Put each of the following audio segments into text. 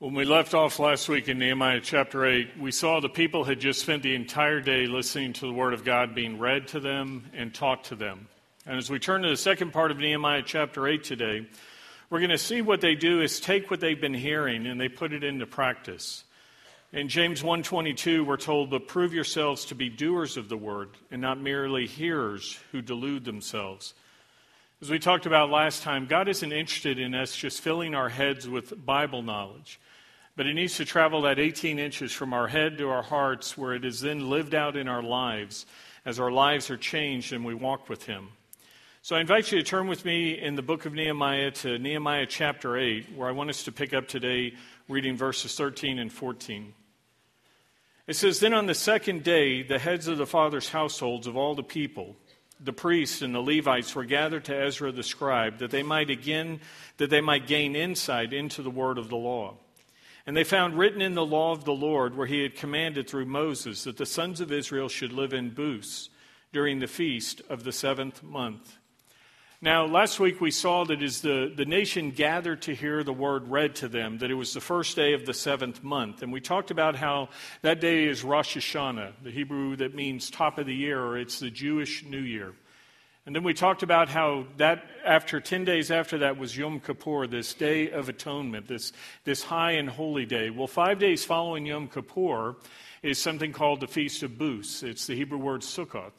When we left off last week in Nehemiah chapter 8, we saw the people had just spent the entire day listening to the Word of God being read to them and taught to them. And as we turn to the second part of Nehemiah chapter 8 today, we're going to see what they do is take what they've been hearing and they put it into practice. In James 1:22 we're told but prove yourselves to be doers of the word and not merely hearers who delude themselves. As we talked about last time, God isn't interested in us just filling our heads with Bible knowledge. But it needs to travel that 18 inches from our head to our hearts, where it is then lived out in our lives as our lives are changed and we walk with Him. So I invite you to turn with me in the book of Nehemiah to Nehemiah chapter 8, where I want us to pick up today reading verses 13 and 14. It says, Then on the second day, the heads of the fathers' households of all the people, the priests and the Levites were gathered to Ezra the scribe, that they might again that they might gain insight into the word of the law. And they found written in the law of the Lord, where he had commanded through Moses, that the sons of Israel should live in booths during the feast of the seventh month. Now, last week we saw that as the, the nation gathered to hear the word read to them, that it was the first day of the seventh month. And we talked about how that day is Rosh Hashanah, the Hebrew that means top of the year, or it's the Jewish New Year. And then we talked about how that after 10 days after that was Yom Kippur, this day of atonement, this, this high and holy day. Well, five days following Yom Kippur is something called the Feast of Booths. It's the Hebrew word Sukkot.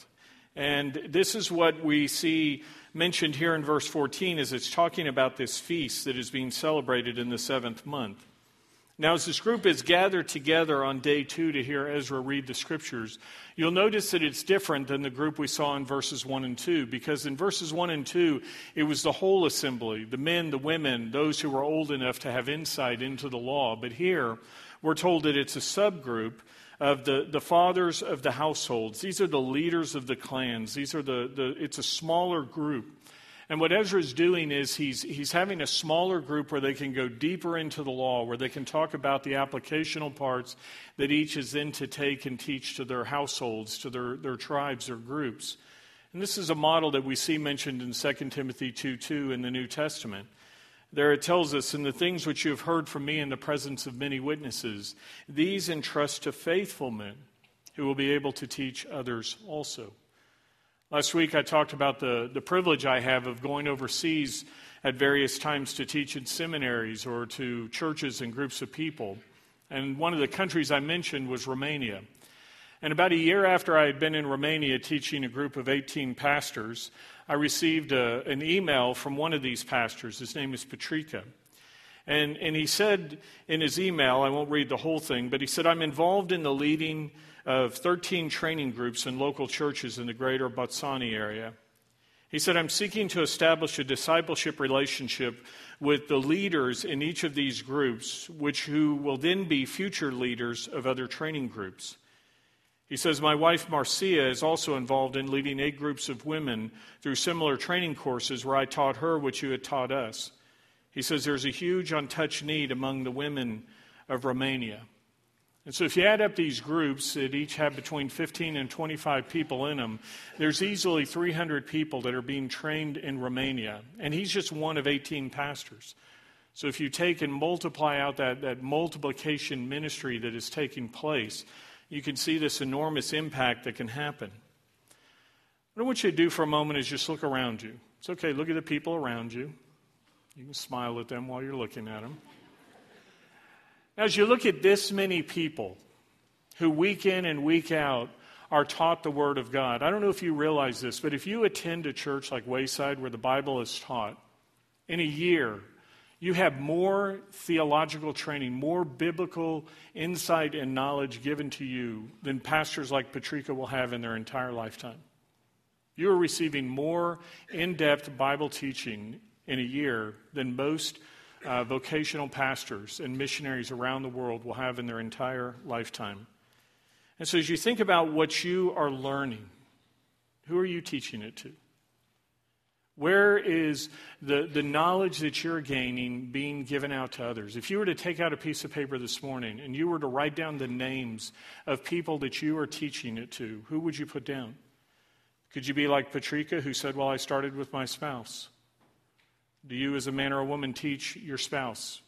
And this is what we see mentioned here in verse 14 as it's talking about this feast that is being celebrated in the seventh month. Now, as this group is gathered together on day two to hear Ezra read the scriptures, you'll notice that it's different than the group we saw in verses 1 and 2, because in verses 1 and 2, it was the whole assembly the men, the women, those who were old enough to have insight into the law. But here, we're told that it's a subgroup of the, the fathers of the households. These are the leaders of the clans. These are the, the it's a smaller group. And what Ezra is doing is he's, he's having a smaller group where they can go deeper into the law, where they can talk about the applicational parts that each is then to take and teach to their households, to their, their tribes or groups. And this is a model that we see mentioned in 2 Timothy 2 2 in the New Testament. There it tells us, In the things which you have heard from me in the presence of many witnesses, these entrust to faithful men who will be able to teach others also. Last week, I talked about the, the privilege I have of going overseas at various times to teach in seminaries or to churches and groups of people. And one of the countries I mentioned was Romania. And about a year after I had been in Romania teaching a group of 18 pastors, I received a, an email from one of these pastors. His name is Patrica. And, and he said in his email, I won't read the whole thing, but he said, I'm involved in the leading of 13 training groups in local churches in the greater Batsani area. He said, I'm seeking to establish a discipleship relationship with the leaders in each of these groups, which who will then be future leaders of other training groups. He says, My wife Marcia is also involved in leading eight groups of women through similar training courses where I taught her what you had taught us. He says, There's a huge untouched need among the women of Romania. And so, if you add up these groups that each have between 15 and 25 people in them, there's easily 300 people that are being trained in Romania. And he's just one of 18 pastors. So, if you take and multiply out that, that multiplication ministry that is taking place, you can see this enormous impact that can happen. What I want you to do for a moment is just look around you. It's okay, look at the people around you. You can smile at them while you're looking at them. As you look at this many people who week in and week out are taught the Word of God, I don't know if you realize this, but if you attend a church like Wayside where the Bible is taught, in a year, you have more theological training, more biblical insight and knowledge given to you than pastors like Patrica will have in their entire lifetime. You are receiving more in depth Bible teaching in a year than most uh, vocational pastors and missionaries around the world will have in their entire lifetime. And so, as you think about what you are learning, who are you teaching it to? Where is the, the knowledge that you're gaining being given out to others? If you were to take out a piece of paper this morning and you were to write down the names of people that you are teaching it to, who would you put down? Could you be like Patrica, who said, Well, I started with my spouse? Do you, as a man or a woman, teach your spouse?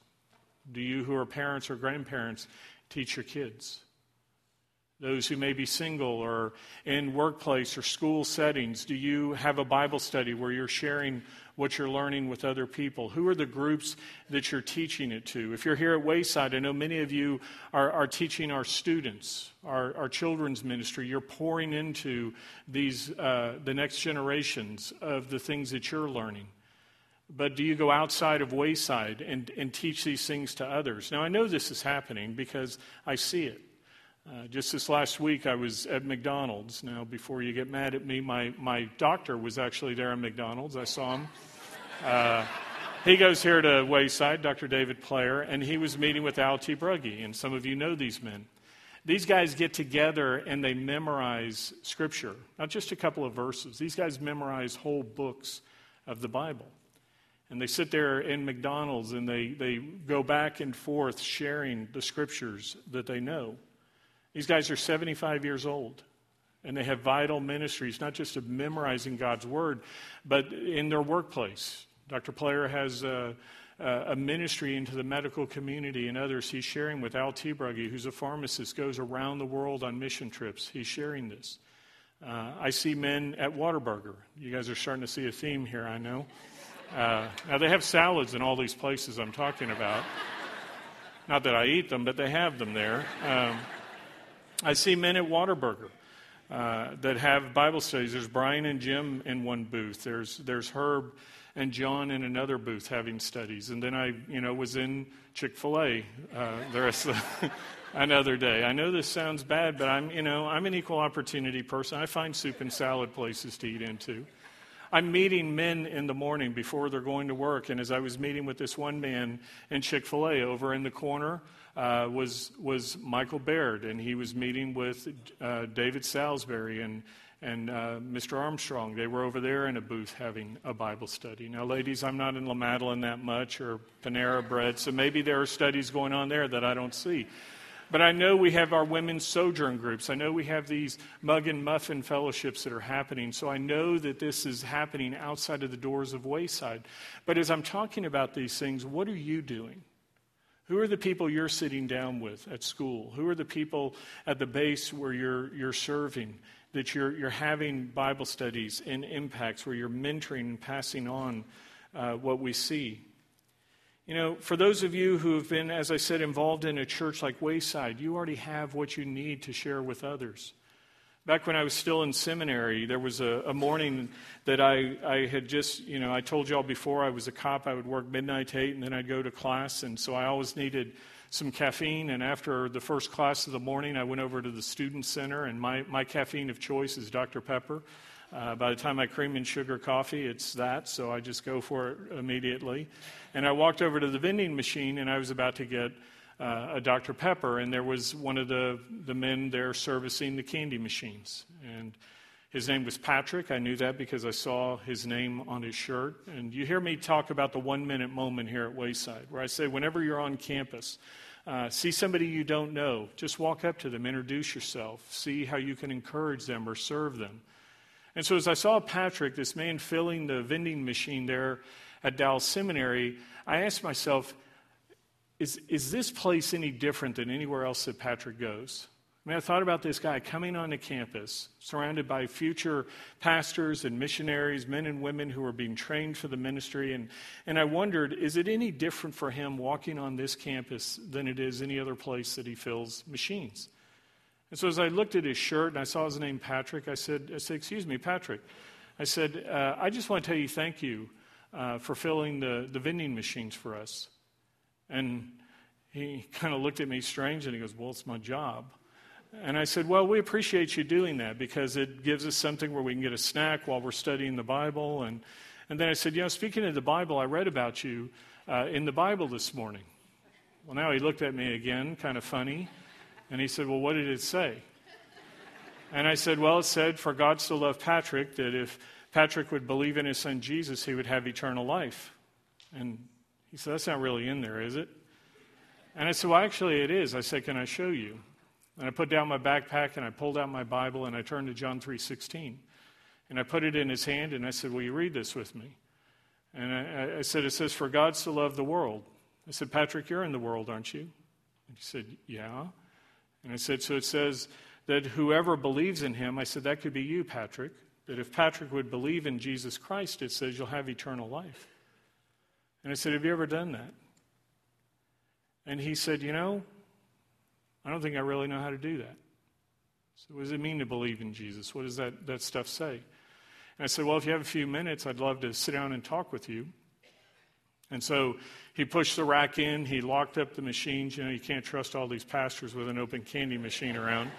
Do you who are parents or grandparents teach your kids? Those who may be single or in workplace or school settings, do you have a Bible study where you're sharing what you're learning with other people? Who are the groups that you're teaching it to? If you're here at Wayside, I know many of you are, are teaching our students, our, our children's ministry. You're pouring into these, uh, the next generations of the things that you're learning. But do you go outside of Wayside and, and teach these things to others? Now, I know this is happening because I see it. Uh, just this last week, I was at McDonald's. Now, before you get mad at me, my, my doctor was actually there at McDonald's. I saw him. Uh, he goes here to Wayside, Dr. David Player, and he was meeting with Al T. Brugge, and some of you know these men. These guys get together and they memorize Scripture, not just a couple of verses. These guys memorize whole books of the Bible. And they sit there in McDonald's and they, they go back and forth sharing the Scriptures that they know. These guys are 75 years old, and they have vital ministries, not just of memorizing God's word, but in their workplace. Dr. Player has a, a ministry into the medical community and others. He's sharing with Al Brugge, who's a pharmacist, goes around the world on mission trips. He's sharing this. Uh, I see men at Whataburger. You guys are starting to see a theme here, I know. Uh, now, they have salads in all these places I'm talking about. Not that I eat them, but they have them there. Um, I see men at Whataburger uh, that have Bible studies. There's Brian and Jim in one booth. There's there's Herb and John in another booth having studies. And then I, you know, was in Chick Fil A uh, the rest of the, another day. I know this sounds bad, but I'm, you know, I'm an equal opportunity person. I find soup and salad places to eat into. I'm meeting men in the morning before they're going to work, and as I was meeting with this one man in Chick Fil A over in the corner uh, was, was Michael Baird, and he was meeting with uh, David Salisbury and, and uh, Mr. Armstrong. They were over there in a booth having a Bible study. Now, ladies, I'm not in La Madeleine that much or Panera Bread, so maybe there are studies going on there that I don't see. But I know we have our women's sojourn groups. I know we have these mug and muffin fellowships that are happening. So I know that this is happening outside of the doors of Wayside. But as I'm talking about these things, what are you doing? Who are the people you're sitting down with at school? Who are the people at the base where you're, you're serving, that you're, you're having Bible studies and impacts, where you're mentoring and passing on uh, what we see? You know, for those of you who have been, as I said, involved in a church like Wayside, you already have what you need to share with others. Back when I was still in seminary, there was a, a, morning that I, I had just, you know, I told y'all before I was a cop, I would work midnight to 8 and then I'd go to class. And so I always needed some caffeine. And after the first class of the morning, I went over to the student center, and my, my caffeine of choice is Dr. Pepper. Uh, by the time I cream and sugar coffee, it's that, so I just go for it immediately. And I walked over to the vending machine, and I was about to get uh, a Dr. Pepper, and there was one of the, the men there servicing the candy machines. And his name was Patrick. I knew that because I saw his name on his shirt. And you hear me talk about the one minute moment here at Wayside, where I say, whenever you're on campus, uh, see somebody you don't know, just walk up to them, introduce yourself, see how you can encourage them or serve them. And so, as I saw Patrick, this man filling the vending machine there at Dallas Seminary, I asked myself, is, is this place any different than anywhere else that Patrick goes? I mean, I thought about this guy coming onto campus, surrounded by future pastors and missionaries, men and women who are being trained for the ministry. And, and I wondered, is it any different for him walking on this campus than it is any other place that he fills machines? And so as I looked at his shirt and I saw his name Patrick, I said, I said Excuse me, Patrick. I said, uh, I just want to tell you thank you uh, for filling the, the vending machines for us. And he kind of looked at me strange and he goes, Well, it's my job. And I said, Well, we appreciate you doing that because it gives us something where we can get a snack while we're studying the Bible. And, and then I said, You know, speaking of the Bible, I read about you uh, in the Bible this morning. Well, now he looked at me again, kind of funny, and he said, Well, what did it say? And I said, Well, it said, For God so loved Patrick that if Patrick would believe in his son Jesus, he would have eternal life. And he said, That's not really in there, is it? And I said, Well, actually, it is. I said, Can I show you? And I put down my backpack and I pulled out my Bible and I turned to John 3.16. And I put it in his hand and I said, Will you read this with me? And I, I said, It says, For God so loved the world I said, Patrick, you're in the world, aren't you? And he said, Yeah. And I said, So it says that whoever believes in him, I said, that could be you, Patrick. That if Patrick would believe in Jesus Christ, it says you'll have eternal life. And I said, Have you ever done that? And he said, You know, I don't think I really know how to do that. So, what does it mean to believe in Jesus? What does that, that stuff say? And I said, Well, if you have a few minutes, I'd love to sit down and talk with you. And so he pushed the rack in, he locked up the machines. You know, you can't trust all these pastors with an open candy machine around.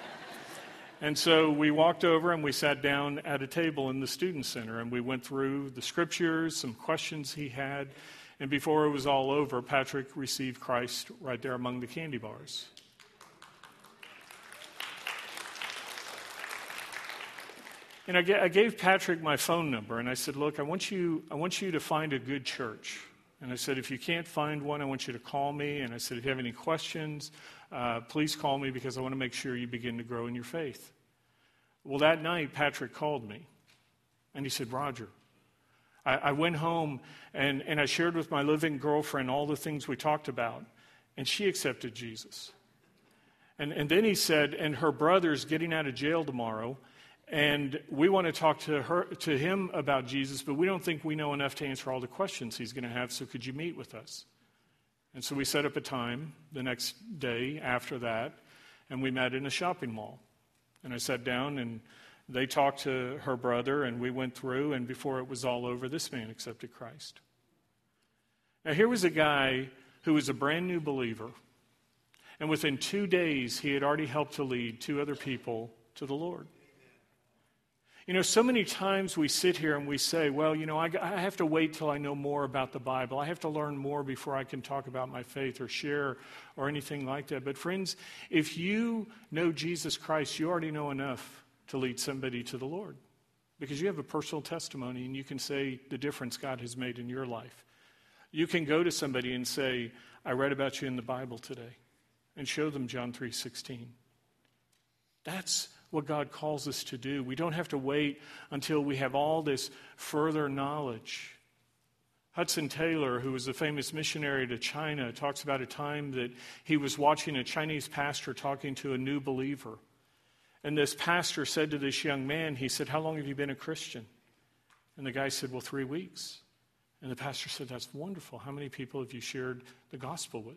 and so we walked over and we sat down at a table in the student center and we went through the scriptures, some questions he had. And before it was all over, Patrick received Christ right there among the candy bars. And I gave Patrick my phone number and I said, Look, I want you, I want you to find a good church. And I said, if you can't find one, I want you to call me. And I said, if you have any questions, uh, please call me because I want to make sure you begin to grow in your faith. Well, that night, Patrick called me and he said, Roger, I, I went home and, and I shared with my living girlfriend all the things we talked about, and she accepted Jesus. And, and then he said, and her brother's getting out of jail tomorrow, and we want to talk to, her, to him about Jesus, but we don't think we know enough to answer all the questions he's going to have, so could you meet with us? And so we set up a time the next day after that, and we met in a shopping mall. And I sat down, and they talked to her brother, and we went through, and before it was all over, this man accepted Christ. Now, here was a guy who was a brand new believer, and within two days, he had already helped to lead two other people to the Lord. You know, so many times we sit here and we say, well, you know, I, I, have to wait till I know more about the Bible. I have to learn more before I can talk about my faith or share or anything like that. But, friends, if you know Jesus Christ, you already know enough to lead somebody to the Lord because you have a personal testimony and you can say the difference God has made in your life. You can go to somebody and say, I read about you in the Bible today and show them John 3:16. That's what God calls us to do. We don't have to wait until we have all this further knowledge. Hudson Taylor, who was a famous missionary to China, talks about a time that he was watching a Chinese pastor talking to a new believer. And this pastor said to this young man, he said, How long have you been a Christian? And the guy said, Well, three weeks. And the pastor said, That's wonderful. How many people have you shared the gospel with?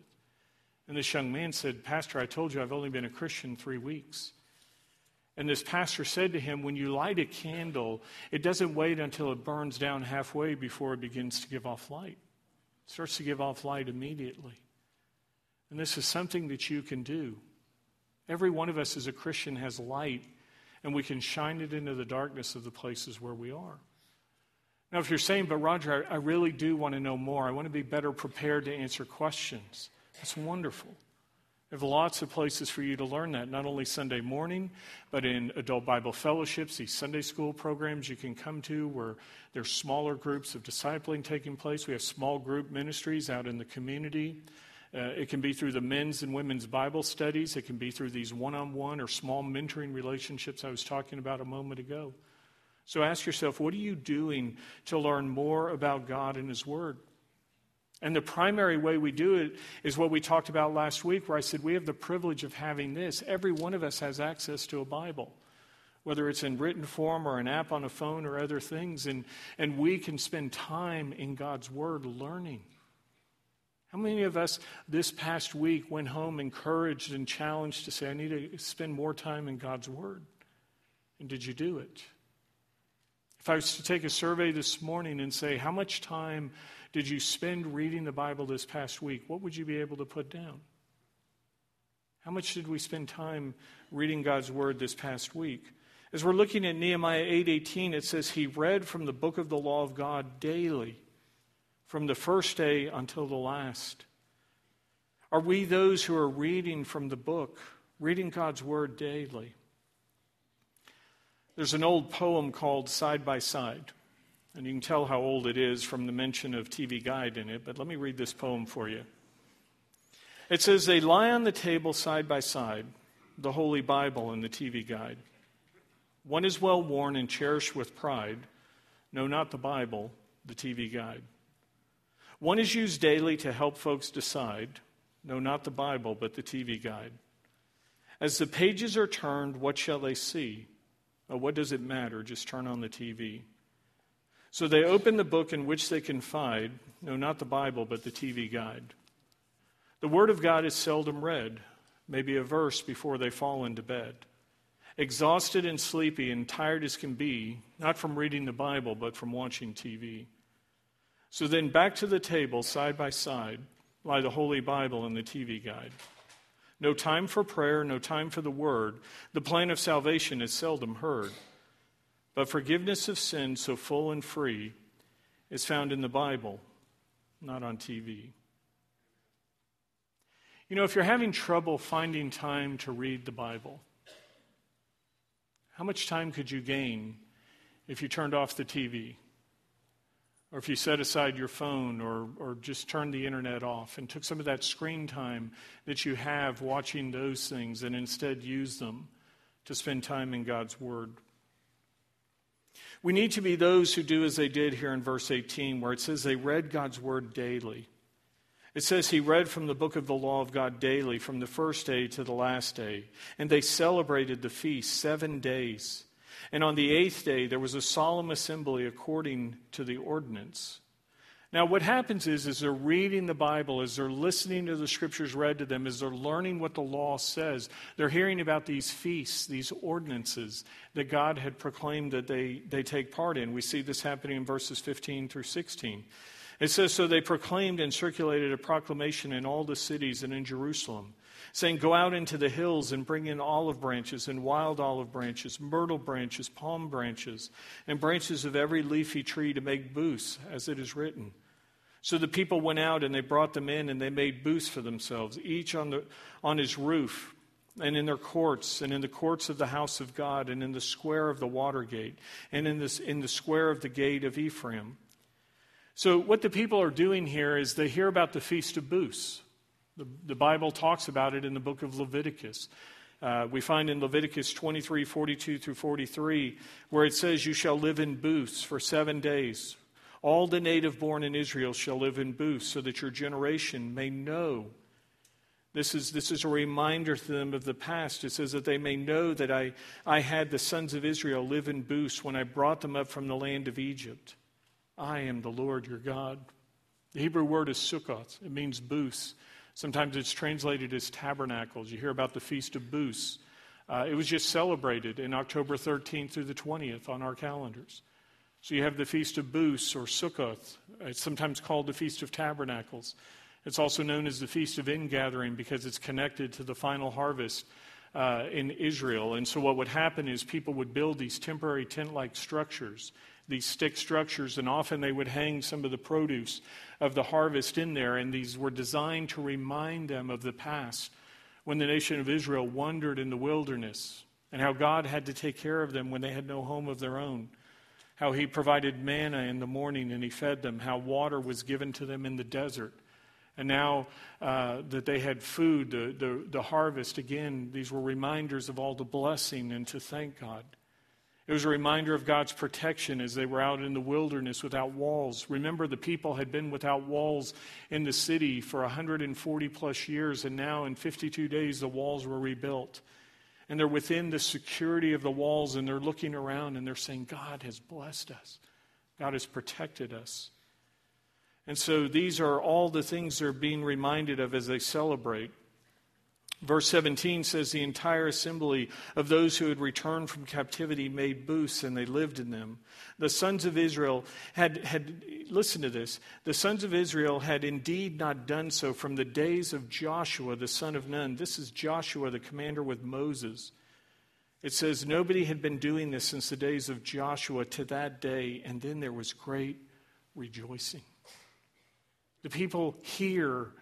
And this young man said, Pastor, I told you I've only been a Christian three weeks. And this pastor said to him, When you light a candle, it doesn't wait until it burns down halfway before it begins to give off light. It starts to give off light immediately. And this is something that you can do. Every one of us as a Christian has light, and we can shine it into the darkness of the places where we are. Now, if you're saying, but Roger, I, I really do want to know more, I want to be better prepared to answer questions, that's wonderful. There's lots of places for you to learn that, not only Sunday morning, but in adult Bible fellowships, these Sunday school programs you can come to where there's smaller groups of discipling taking place. We have small group ministries out in the community. Uh, it can be through the men's and women's Bible studies. It can be through these one on one or small mentoring relationships I was talking about a moment ago. So ask yourself, what are you doing to learn more about God and His Word? And the primary way we do it is what we talked about last week, where I said we have the privilege of having this. Every one of us has access to a Bible, whether it's in written form or an app on a phone or other things, and, and we can spend time in God's Word learning. How many of us this past week went home encouraged and challenged to say, I need to spend more time in God's Word? And did you do it? If I was to take a survey this morning and say, How much time did you spend reading the Bible this past week? What would you be able to put down? How much did we spend time reading God's word this past week? As we're looking at Nehemiah 8:18, it says he read from the book of the law of God daily, from the first day until the last. Are we those who are reading from the book, reading God's word daily? There's an old poem called Side by Side. And you can tell how old it is from the mention of TV Guide in it, but let me read this poem for you. It says, They lie on the table side by side, the Holy Bible and the TV Guide. One is well worn and cherished with pride. No, not the Bible, the TV Guide. One is used daily to help folks decide no, not the Bible, but the TV guide. As the pages are turned, what shall they see? Oh, what does it matter? Just turn on the TV. So they open the book in which they confide no, not the Bible, but the TV guide. The Word of God is seldom read, maybe a verse before they fall into bed. Exhausted and sleepy and tired as can be, not from reading the Bible, but from watching TV. So then back to the table, side by side, lie the Holy Bible and the TV guide. No time for prayer, no time for the Word. The plan of salvation is seldom heard. But forgiveness of sin, so full and free, is found in the Bible, not on TV. You know, if you're having trouble finding time to read the Bible, how much time could you gain if you turned off the TV? Or if you set aside your phone or, or just turned the internet off and took some of that screen time that you have watching those things and instead use them to spend time in God's Word. We need to be those who do as they did here in verse 18, where it says they read God's Word daily. It says he read from the book of the law of God daily, from the first day to the last day. And they celebrated the feast seven days. And on the eighth day, there was a solemn assembly according to the ordinance. Now, what happens is, as they're reading the Bible, as they're listening to the scriptures read to them, as they're learning what the law says, they're hearing about these feasts, these ordinances that God had proclaimed that they, they take part in. We see this happening in verses 15 through 16. It says, So they proclaimed and circulated a proclamation in all the cities and in Jerusalem saying, Go out into the hills and bring in olive branches and wild olive branches, myrtle branches, palm branches, and branches of every leafy tree to make booths, as it is written. So the people went out and they brought them in and they made booths for themselves, each on, the, on his roof and in their courts and in the courts of the house of God and in the square of the water gate and in, this, in the square of the gate of Ephraim. So, what the people are doing here is they hear about the Feast of Booths. The, the Bible talks about it in the book of Leviticus. Uh, we find in Leviticus 23 42 through 43, where it says, You shall live in booths for seven days. All the native born in Israel shall live in booths, so that your generation may know. This is, this is a reminder to them of the past. It says that they may know that I, I had the sons of Israel live in booths when I brought them up from the land of Egypt. I am the Lord your God. The Hebrew word is sukkot, it means booths. Sometimes it's translated as tabernacles. You hear about the Feast of Booths. Uh, it was just celebrated in October 13th through the 20th on our calendars. So you have the Feast of Booths or Sukkoth. It's sometimes called the Feast of Tabernacles. It's also known as the Feast of Ingathering because it's connected to the final harvest uh, in Israel. And so what would happen is people would build these temporary tent like structures these stick structures, and often they would hang some of the produce of the harvest in there, and these were designed to remind them of the past when the nation of Israel wandered in the wilderness and how God had to take care of them when they had no home of their own. How he provided manna in the morning and he fed them, how water was given to them in the desert. And now uh, that they had food, the, the, the harvest, again, these were reminders of all the blessing and to thank God. It was a reminder of God's protection as they were out in the wilderness without walls. Remember, the people had been without walls in the city for 140 plus years, and now in 52 days the walls were rebuilt. And they're within the security of the walls, and they're looking around and they're saying, God has blessed us, God has protected us. And so these are all the things they're being reminded of as they celebrate. Verse 17 says the entire assembly of those who had returned from captivity made booths and they lived in them. The sons of Israel had, had listen to this, the sons of Israel had indeed not done so from the days of Joshua, the son of Nun. This is Joshua, the commander with Moses. It says nobody had been doing this since the days of Joshua to that day, and then there was great rejoicing. The people hear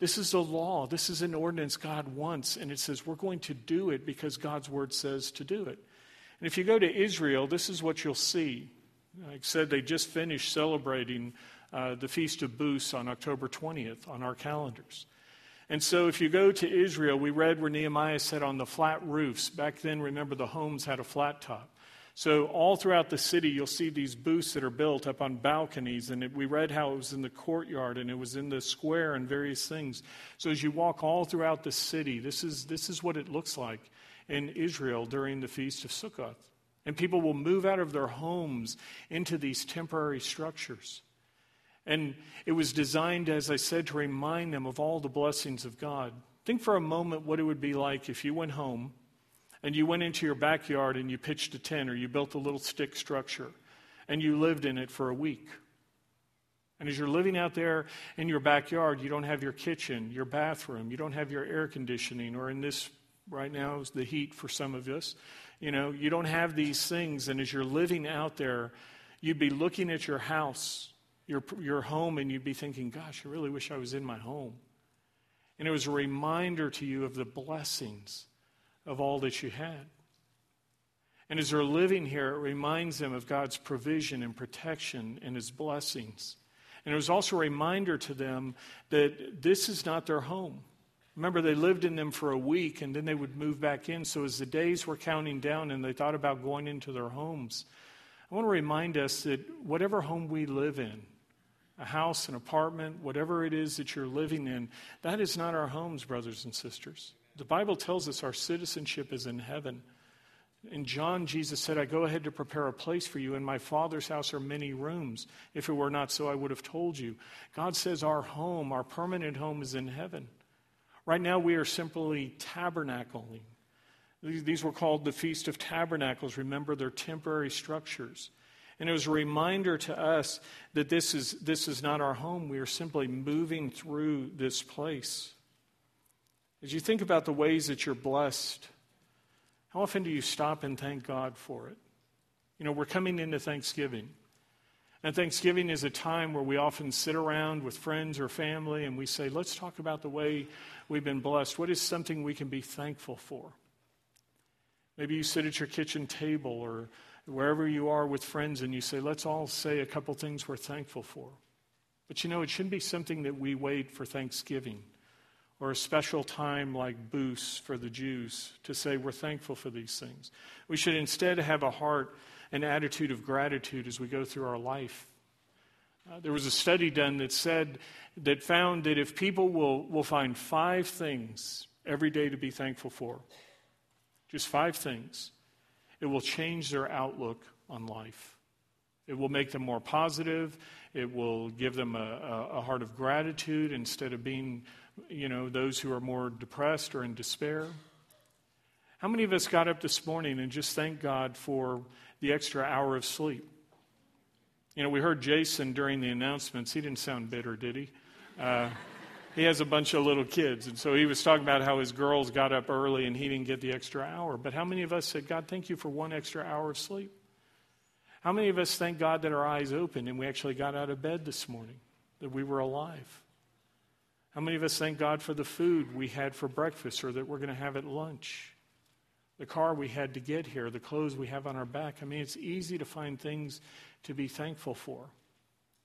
this is a law. This is an ordinance God wants. And it says we're going to do it because God's word says to do it. And if you go to Israel, this is what you'll see. Like I said, they just finished celebrating uh, the Feast of Booths on October 20th on our calendars. And so if you go to Israel, we read where Nehemiah said on the flat roofs, back then, remember, the homes had a flat top. So, all throughout the city, you'll see these booths that are built up on balconies. And it, we read how it was in the courtyard and it was in the square and various things. So, as you walk all throughout the city, this is, this is what it looks like in Israel during the Feast of Sukkot. And people will move out of their homes into these temporary structures. And it was designed, as I said, to remind them of all the blessings of God. Think for a moment what it would be like if you went home and you went into your backyard and you pitched a tent or you built a little stick structure and you lived in it for a week. And as you're living out there in your backyard, you don't have your kitchen, your bathroom, you don't have your air conditioning, or in this right now is the heat for some of us. You know, you don't have these things. And as you're living out there, you'd be looking at your house, your, your home, and you'd be thinking, gosh, I really wish I was in my home. And it was a reminder to you of the blessings of all that you had. And as they're living here, it reminds them of God's provision and protection and his blessings. And it was also a reminder to them that this is not their home. Remember, they lived in them for a week and then they would move back in. So as the days were counting down and they thought about going into their homes, I want to remind us that whatever home we live in, a house, an apartment, whatever it is that you're living in, that is not our homes, brothers and sisters. The Bible tells us our citizenship is in heaven. In John, Jesus said, I go ahead to prepare a place for you. In my Father's house are many rooms. If it were not so, I would have told you. God says our home, our permanent home, is in heaven. Right now, we are simply tabernacling. These were called the Feast of Tabernacles. Remember, they're temporary structures. And it was a reminder to us that this is, this is not our home. We are simply moving through this place. As you think about the ways that you're blessed, how often do you stop and thank God for it? You know, we're coming into Thanksgiving. And Thanksgiving is a time where we often sit around with friends or family and we say, let's talk about the way we've been blessed. What is something we can be thankful for? Maybe you sit at your kitchen table or wherever you are with friends and you say, let's all say a couple things we're thankful for. But you know, it shouldn't be something that we wait for Thanksgiving or a special time like Booths for the Jews to say we're thankful for these things. We should instead have a heart and attitude of gratitude as we go through our life. Uh, there was a study done that said that found that if people will, will find five things every day to be thankful for, just five things, it will change their outlook on life. It will make them more positive. It will give them a, a, a heart of gratitude instead of being you know, those who are more depressed or in despair? How many of us got up this morning and just thanked God for the extra hour of sleep? You know, we heard Jason during the announcements. He didn't sound bitter, did he? Uh, he has a bunch of little kids, and so he was talking about how his girls got up early and he didn't get the extra hour. But how many of us said, God, thank you for one extra hour of sleep? How many of us thank God that our eyes opened and we actually got out of bed this morning, that we were alive? How many of us thank God for the food we had for breakfast or that we're going to have at lunch? The car we had to get here, the clothes we have on our back. I mean, it's easy to find things to be thankful for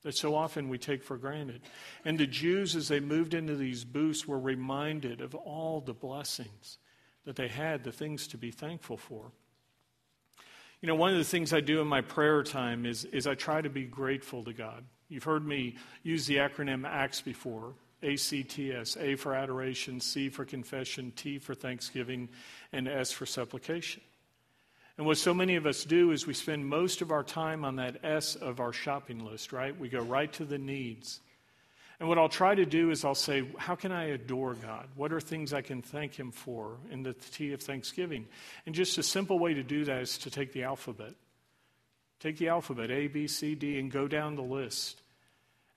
that so often we take for granted. And the Jews, as they moved into these booths, were reminded of all the blessings that they had, the things to be thankful for. You know, one of the things I do in my prayer time is, is I try to be grateful to God. You've heard me use the acronym ACTS before. ACTS, A for adoration, C for confession, T for thanksgiving, and S for supplication. And what so many of us do is we spend most of our time on that S of our shopping list, right? We go right to the needs. And what I'll try to do is I'll say, How can I adore God? What are things I can thank Him for in the T of Thanksgiving? And just a simple way to do that is to take the alphabet. Take the alphabet, A, B, C, D, and go down the list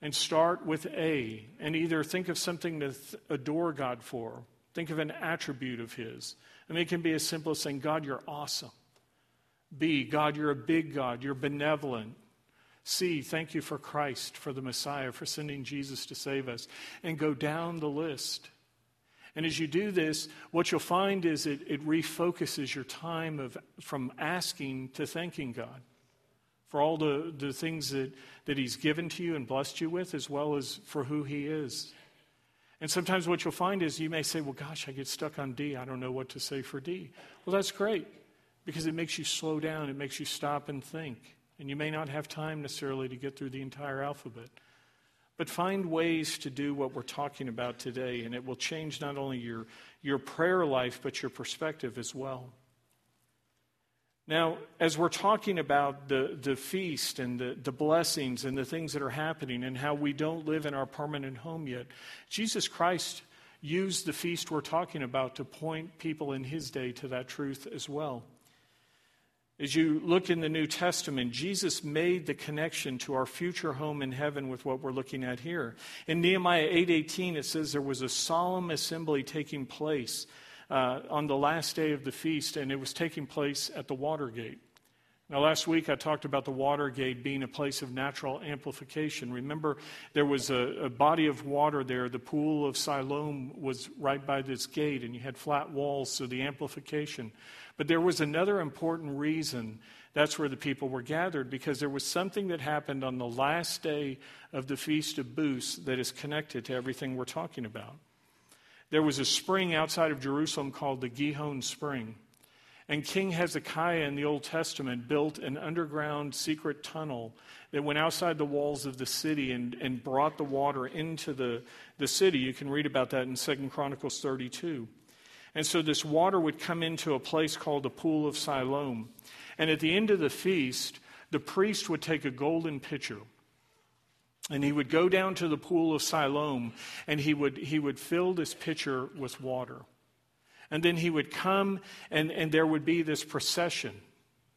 and start with A and either think of something to th- adore God for. Think of an attribute of His. Mean, it can be as simple as saying, God, you're awesome. B, God, you're a big God. You're benevolent. C, thank you for Christ, for the Messiah, for sending Jesus to save us. And go down the list. And as you do this, what you'll find is it, it refocuses your time of, from asking to thanking God for all the, the things that, that He's given to you and blessed you with, as well as for who He is. And sometimes what you'll find is you may say, Well, gosh, I get stuck on D. I don't know what to say for D. Well, that's great because it makes you slow down, it makes you stop and think. And you may not have time necessarily to get through the entire alphabet. But find ways to do what we're talking about today, and it will change not only your, your prayer life, but your perspective as well. Now, as we're talking about the, the feast and the, the blessings and the things that are happening and how we don't live in our permanent home yet, Jesus Christ used the feast we're talking about to point people in his day to that truth as well. As you look in the New Testament, Jesus made the connection to our future home in heaven with what we're looking at here. In Nehemiah 8:18 it says there was a solemn assembly taking place uh, on the last day of the feast and it was taking place at the Watergate. Now, last week I talked about the Watergate being a place of natural amplification. Remember, there was a, a, body of water there. The pool of Siloam was right by this gate, and you had flat walls, so the amplification. But there was another important reason that's where the people were gathered, because there was something that happened on the last day of the Feast of Booths that is connected to everything we're talking about. There was a spring outside of Jerusalem called the Gihon Spring. And King Hezekiah in the Old Testament built an underground secret tunnel that went outside the walls of the city and, and brought the water into the, the city. You can read about that in 2 Chronicles 32. And so this water would come into a place called the Pool of Siloam. And at the end of the feast, the priest would take a golden pitcher and he would go down to the pool of Siloam and he would, he would fill this pitcher with water. And then he would come, and, and there would be this procession.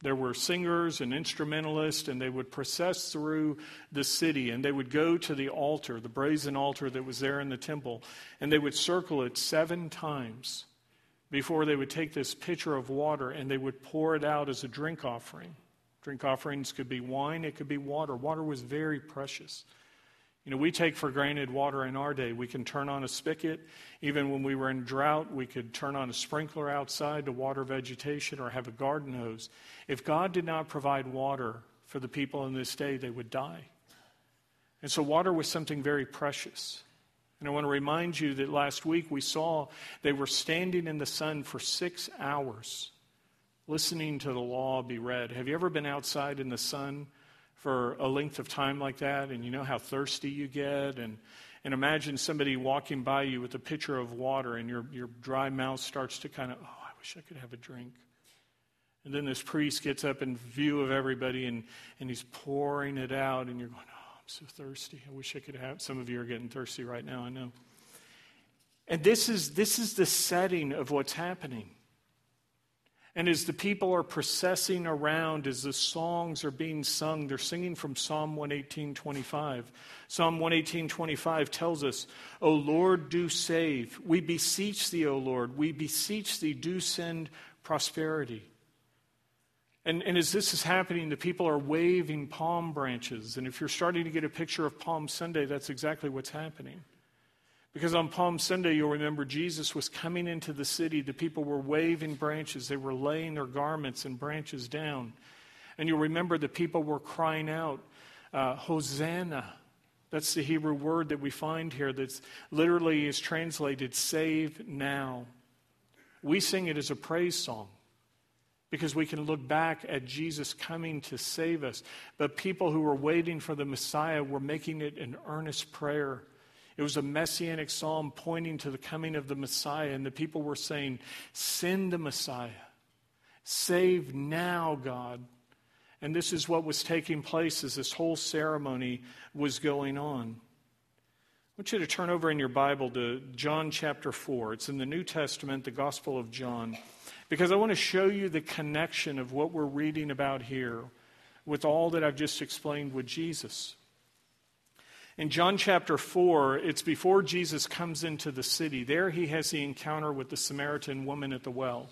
There were singers and instrumentalists, and they would process through the city, and they would go to the altar, the brazen altar that was there in the temple, and they would circle it seven times before they would take this pitcher of water and they would pour it out as a drink offering. Drink offerings could be wine, it could be water. Water was very precious. You know, we take for granted water in our day. We can turn on a spigot. Even when we were in drought, we could turn on a sprinkler outside to water vegetation or have a garden hose. If God did not provide water for the people in this day, they would die. And so, water was something very precious. And I want to remind you that last week we saw they were standing in the sun for six hours listening to the law be read. Have you ever been outside in the sun? For a length of time like that, and you know how thirsty you get, and and imagine somebody walking by you with a pitcher of water, and your your dry mouth starts to kind of, oh, I wish I could have a drink. And then this priest gets up in view of everybody, and and he's pouring it out, and you're going, oh, I'm so thirsty. I wish I could have. Some of you are getting thirsty right now. I know. And this is this is the setting of what's happening. And as the people are processing around, as the songs are being sung, they're singing from Psalm 118:25. Psalm 118:25 tells us, "O Lord, do save. We beseech thee, O Lord. We beseech thee, do send prosperity." And, and as this is happening, the people are waving palm branches. And if you're starting to get a picture of Palm Sunday, that's exactly what's happening. Because on Palm Sunday, you'll remember Jesus was coming into the city. The people were waving branches, they were laying their garments and branches down. And you'll remember the people were crying out, uh, Hosanna. That's the Hebrew word that we find here that literally is translated save now. We sing it as a praise song because we can look back at Jesus coming to save us. But people who were waiting for the Messiah were making it an earnest prayer it was a messianic psalm pointing to the coming of the Messiah, and the people were saying, Send the Messiah. Save now, God. And this is what was taking place as this whole ceremony was going on. I want you to turn over in your Bible to John chapter 4. It's in the New Testament, the Gospel of John, because I want to show you the connection of what we're reading about here with all that I've just explained with Jesus. In John chapter 4, it's before Jesus comes into the city. There he has the encounter with the Samaritan woman at the well.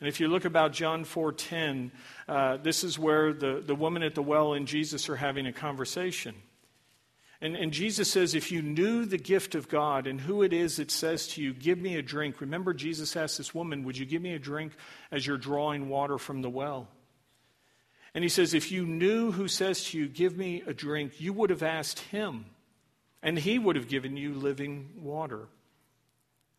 And if you look about John 4:10, uh, this is where the, the woman at the well and Jesus are having a conversation. And, and Jesus says, if you knew the gift of God and who it is that says to you, give me a drink. Remember, Jesus asked this woman, would you give me a drink as you're drawing water from the well? And he says, If you knew who says to you, Give me a drink, you would have asked him, and he would have given you living water.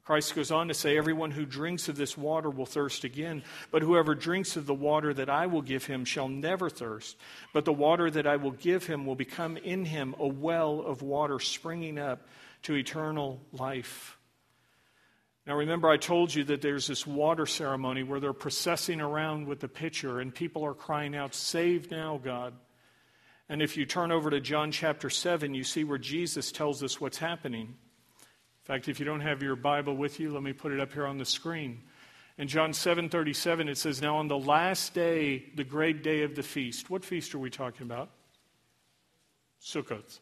Christ goes on to say, Everyone who drinks of this water will thirst again, but whoever drinks of the water that I will give him shall never thirst. But the water that I will give him will become in him a well of water springing up to eternal life. Now, remember, I told you that there's this water ceremony where they're processing around with the pitcher, and people are crying out, Save now, God. And if you turn over to John chapter 7, you see where Jesus tells us what's happening. In fact, if you don't have your Bible with you, let me put it up here on the screen. In John 7:37 it says now on the last day the great day of the feast. What feast are we talking about? Sukkot.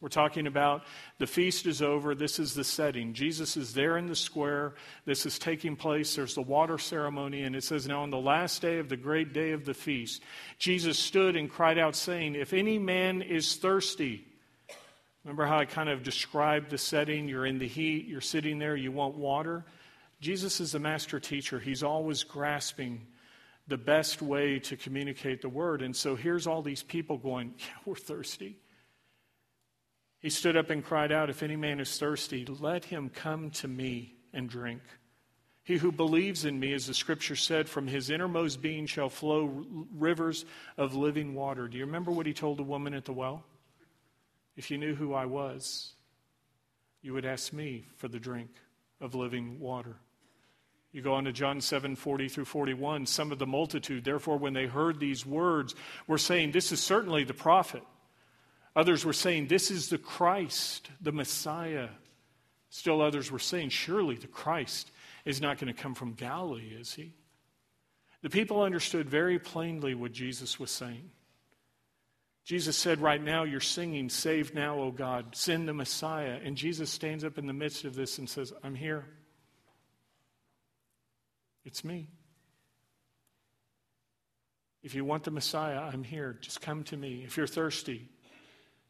We're talking about the feast is over. This is the setting. Jesus is there in the square. This is taking place. There's the water ceremony. And it says, Now, on the last day of the great day of the feast, Jesus stood and cried out, saying, If any man is thirsty, remember how I kind of described the setting? You're in the heat, you're sitting there, you want water. Jesus is the master teacher. He's always grasping the best way to communicate the word. And so here's all these people going, Yeah, we're thirsty. He stood up and cried out, If any man is thirsty, let him come to me and drink. He who believes in me, as the scripture said, from his innermost being shall flow rivers of living water. Do you remember what he told the woman at the well? If you knew who I was, you would ask me for the drink of living water. You go on to John 7 40 through 41. Some of the multitude, therefore, when they heard these words, were saying, This is certainly the prophet. Others were saying, This is the Christ, the Messiah. Still others were saying, Surely the Christ is not going to come from Galilee, is he? The people understood very plainly what Jesus was saying. Jesus said, Right now you're singing, Save now, O God, send the Messiah. And Jesus stands up in the midst of this and says, I'm here. It's me. If you want the Messiah, I'm here. Just come to me. If you're thirsty,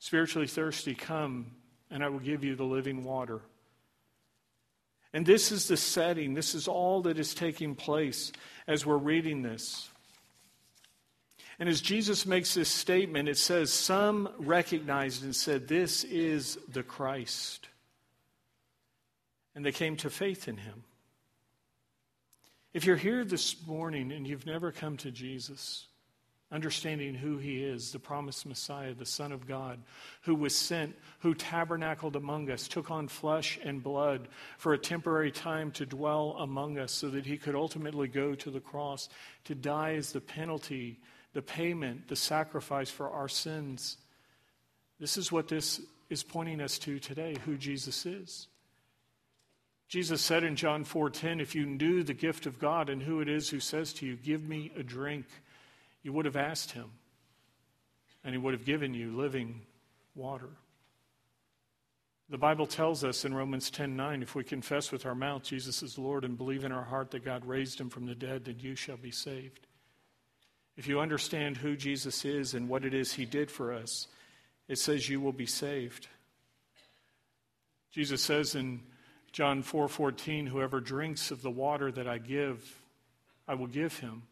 spiritually thirsty, come and I will give you the living water. And this is the setting, this is all that is taking place as we're reading this. And as Jesus makes this statement, it says, Some recognized and said, This is the Christ. And they came to faith in him. If you're here this morning and you've never come to Jesus, understanding who he is, the promised Messiah, the Son of God, who was sent, who tabernacled among us, took on flesh and blood for a temporary time to dwell among us so that he could ultimately go to the cross to die as the penalty, the payment, the sacrifice for our sins. This is what this is pointing us to today, who Jesus is. Jesus said in John 4:10, if you knew the gift of God and who it is who says to you, give me a drink, you would have asked him, and he would have given you living water. The Bible tells us in Romans 10:9, if we confess with our mouth Jesus is Lord and believe in our heart that God raised him from the dead, then you shall be saved. If you understand who Jesus is and what it is he did for us, it says you will be saved. Jesus says in John 4:14, whoever drinks of the water that I give, I will give him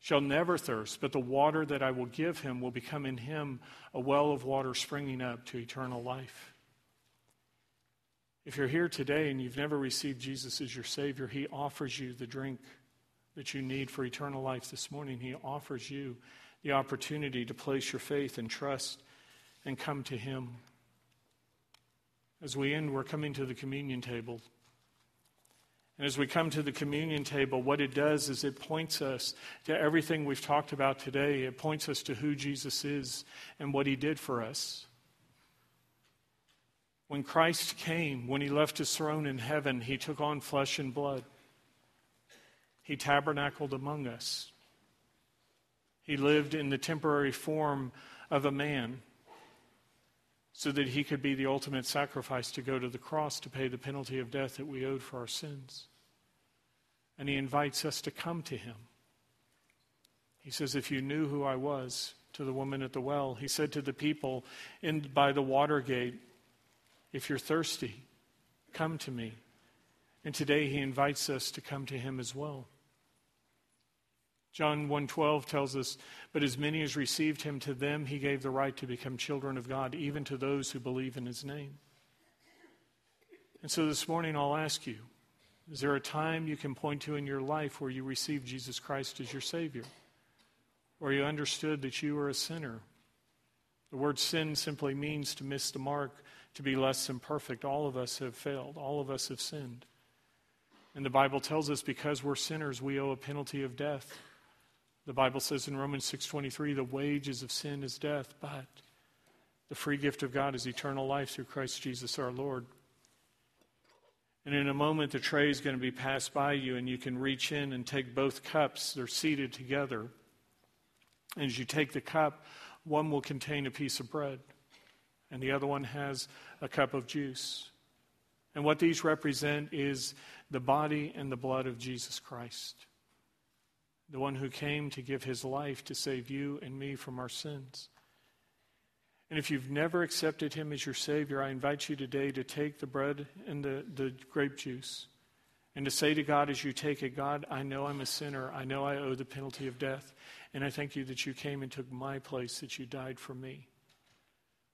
shall never thirst, but the water that I will give him will become in him a well of water springing up to eternal life. If you're here today and you've never received Jesus as your Savior, He offers you the drink that you need for eternal life this morning. He offers you the opportunity to place your faith and trust and come to Him. As we end, we're coming to the communion table. And as we come to the communion table, what it does is it points us to everything we've talked about today. It points us to who Jesus is and what he did for us. When Christ came, when he left his throne in heaven, he took on flesh and blood. He tabernacled among us. He lived in the temporary form of a man so that he could be the ultimate sacrifice to go to the cross to pay the penalty of death that we owed for our sins. And he invites us to come to him. He says, If you knew who I was, to the woman at the well, he said to the people in, by the water gate, If you're thirsty, come to me. And today he invites us to come to him as well. John 1:12 tells us, "But as many as received him to them he gave the right to become children of God, even to those who believe in his name." And so this morning I'll ask you, Is there a time you can point to in your life where you received Jesus Christ as your Savior? Or you understood that you were a sinner? The word sin simply means to miss the mark, to be less than perfect. All of us have failed, all of us have sinned. And the Bible tells us because we're sinners, we owe a penalty of death. The Bible says in Romans 6:23, the wages of sin is death, but the free gift of God is eternal life through Christ Jesus our Lord. And in a moment, the tray is going to be passed by you, and you can reach in and take both cups. They're seated together. And as you take the cup, one will contain a piece of bread, and the other one has a cup of juice. And what these represent is the body and the blood of Jesus Christ, the one who came to give his life to save you and me from our sins. And if you've never accepted him as your Savior, I invite you today to take the bread and the, the grape juice and to say to God as you take it, God, I know I'm a sinner. I know I owe the penalty of death. And I thank you that you came and took my place, that you died for me.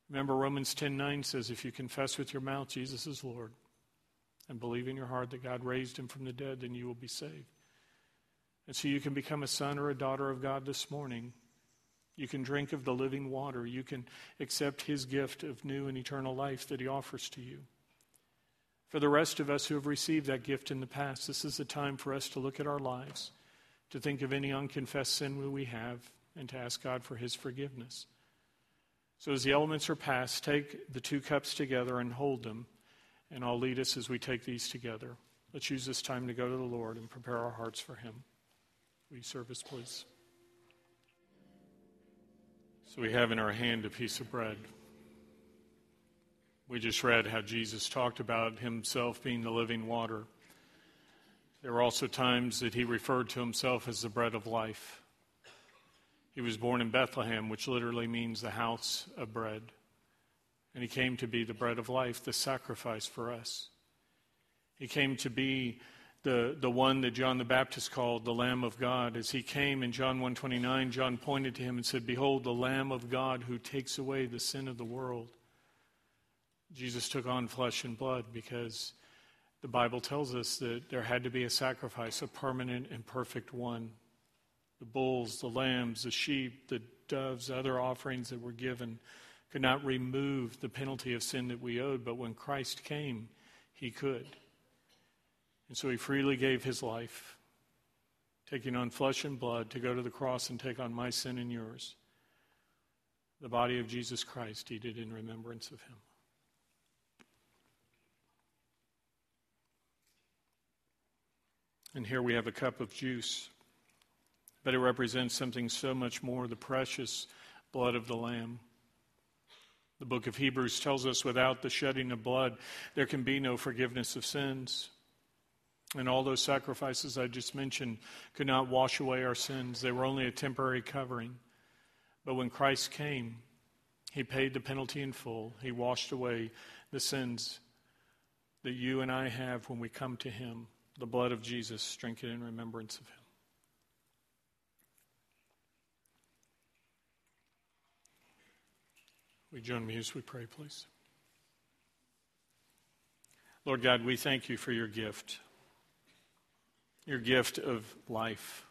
Remember, Romans 10 9 says, If you confess with your mouth Jesus is Lord and believe in your heart that God raised him from the dead, then you will be saved. And so you can become a son or a daughter of God this morning. You can drink of the living water. You can accept his gift of new and eternal life that he offers to you. For the rest of us who have received that gift in the past, this is the time for us to look at our lives, to think of any unconfessed sin we have, and to ask God for his forgiveness. So as the elements are passed, take the two cups together and hold them and I'll lead us as we take these together. Let's use this time to go to the Lord and prepare our hearts for Him. Will you serve us, please? So we have in our hand a piece of bread. We just read how Jesus talked about Himself being the living water. There were also times that He referred to Himself as the bread of life. He was born in Bethlehem, which literally means the house of bread. And he came to be the bread of life, the sacrifice for us. He came to be the, the one that John the Baptist called the Lamb of God. As he came in John 129, John pointed to him and said, Behold, the Lamb of God who takes away the sin of the world. Jesus took on flesh and blood because the Bible tells us that there had to be a sacrifice, a permanent and perfect one. The bulls, the lambs, the sheep, the doves, other offerings that were given could not remove the penalty of sin that we owed, but when Christ came, he could. And so he freely gave his life, taking on flesh and blood to go to the cross and take on my sin and yours. The body of Jesus Christ he did in remembrance of him. And here we have a cup of juice, but it represents something so much more the precious blood of the Lamb. The book of Hebrews tells us without the shedding of blood, there can be no forgiveness of sins. And all those sacrifices I just mentioned could not wash away our sins, they were only a temporary covering. But when Christ came, he paid the penalty in full. He washed away the sins that you and I have when we come to him. The blood of Jesus, drink it in remembrance of him. We join me as we pray, please? Lord God, we thank you for your gift, your gift of life.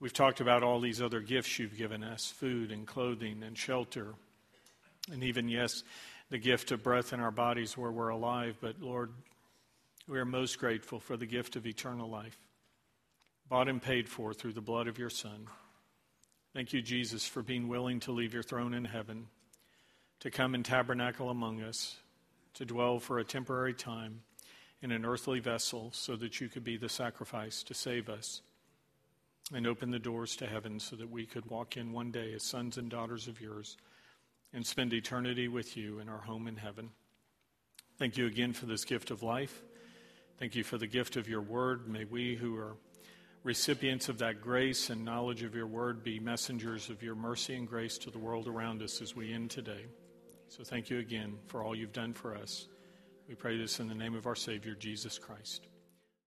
We've talked about all these other gifts you've given us food and clothing and shelter, and even, yes, the gift of breath in our bodies where we're alive. But Lord, we are most grateful for the gift of eternal life, bought and paid for through the blood of your Son. Thank you, Jesus, for being willing to leave your throne in heaven, to come and tabernacle among us, to dwell for a temporary time in an earthly vessel so that you could be the sacrifice to save us and open the doors to heaven so that we could walk in one day as sons and daughters of yours and spend eternity with you in our home in heaven. Thank you again for this gift of life. Thank you for the gift of your word. May we who are recipients of that grace and knowledge of your word, be messengers of your mercy and grace to the world around us as we end today. So thank you again for all you've done for us. We pray this in the name of our Savior, Jesus Christ.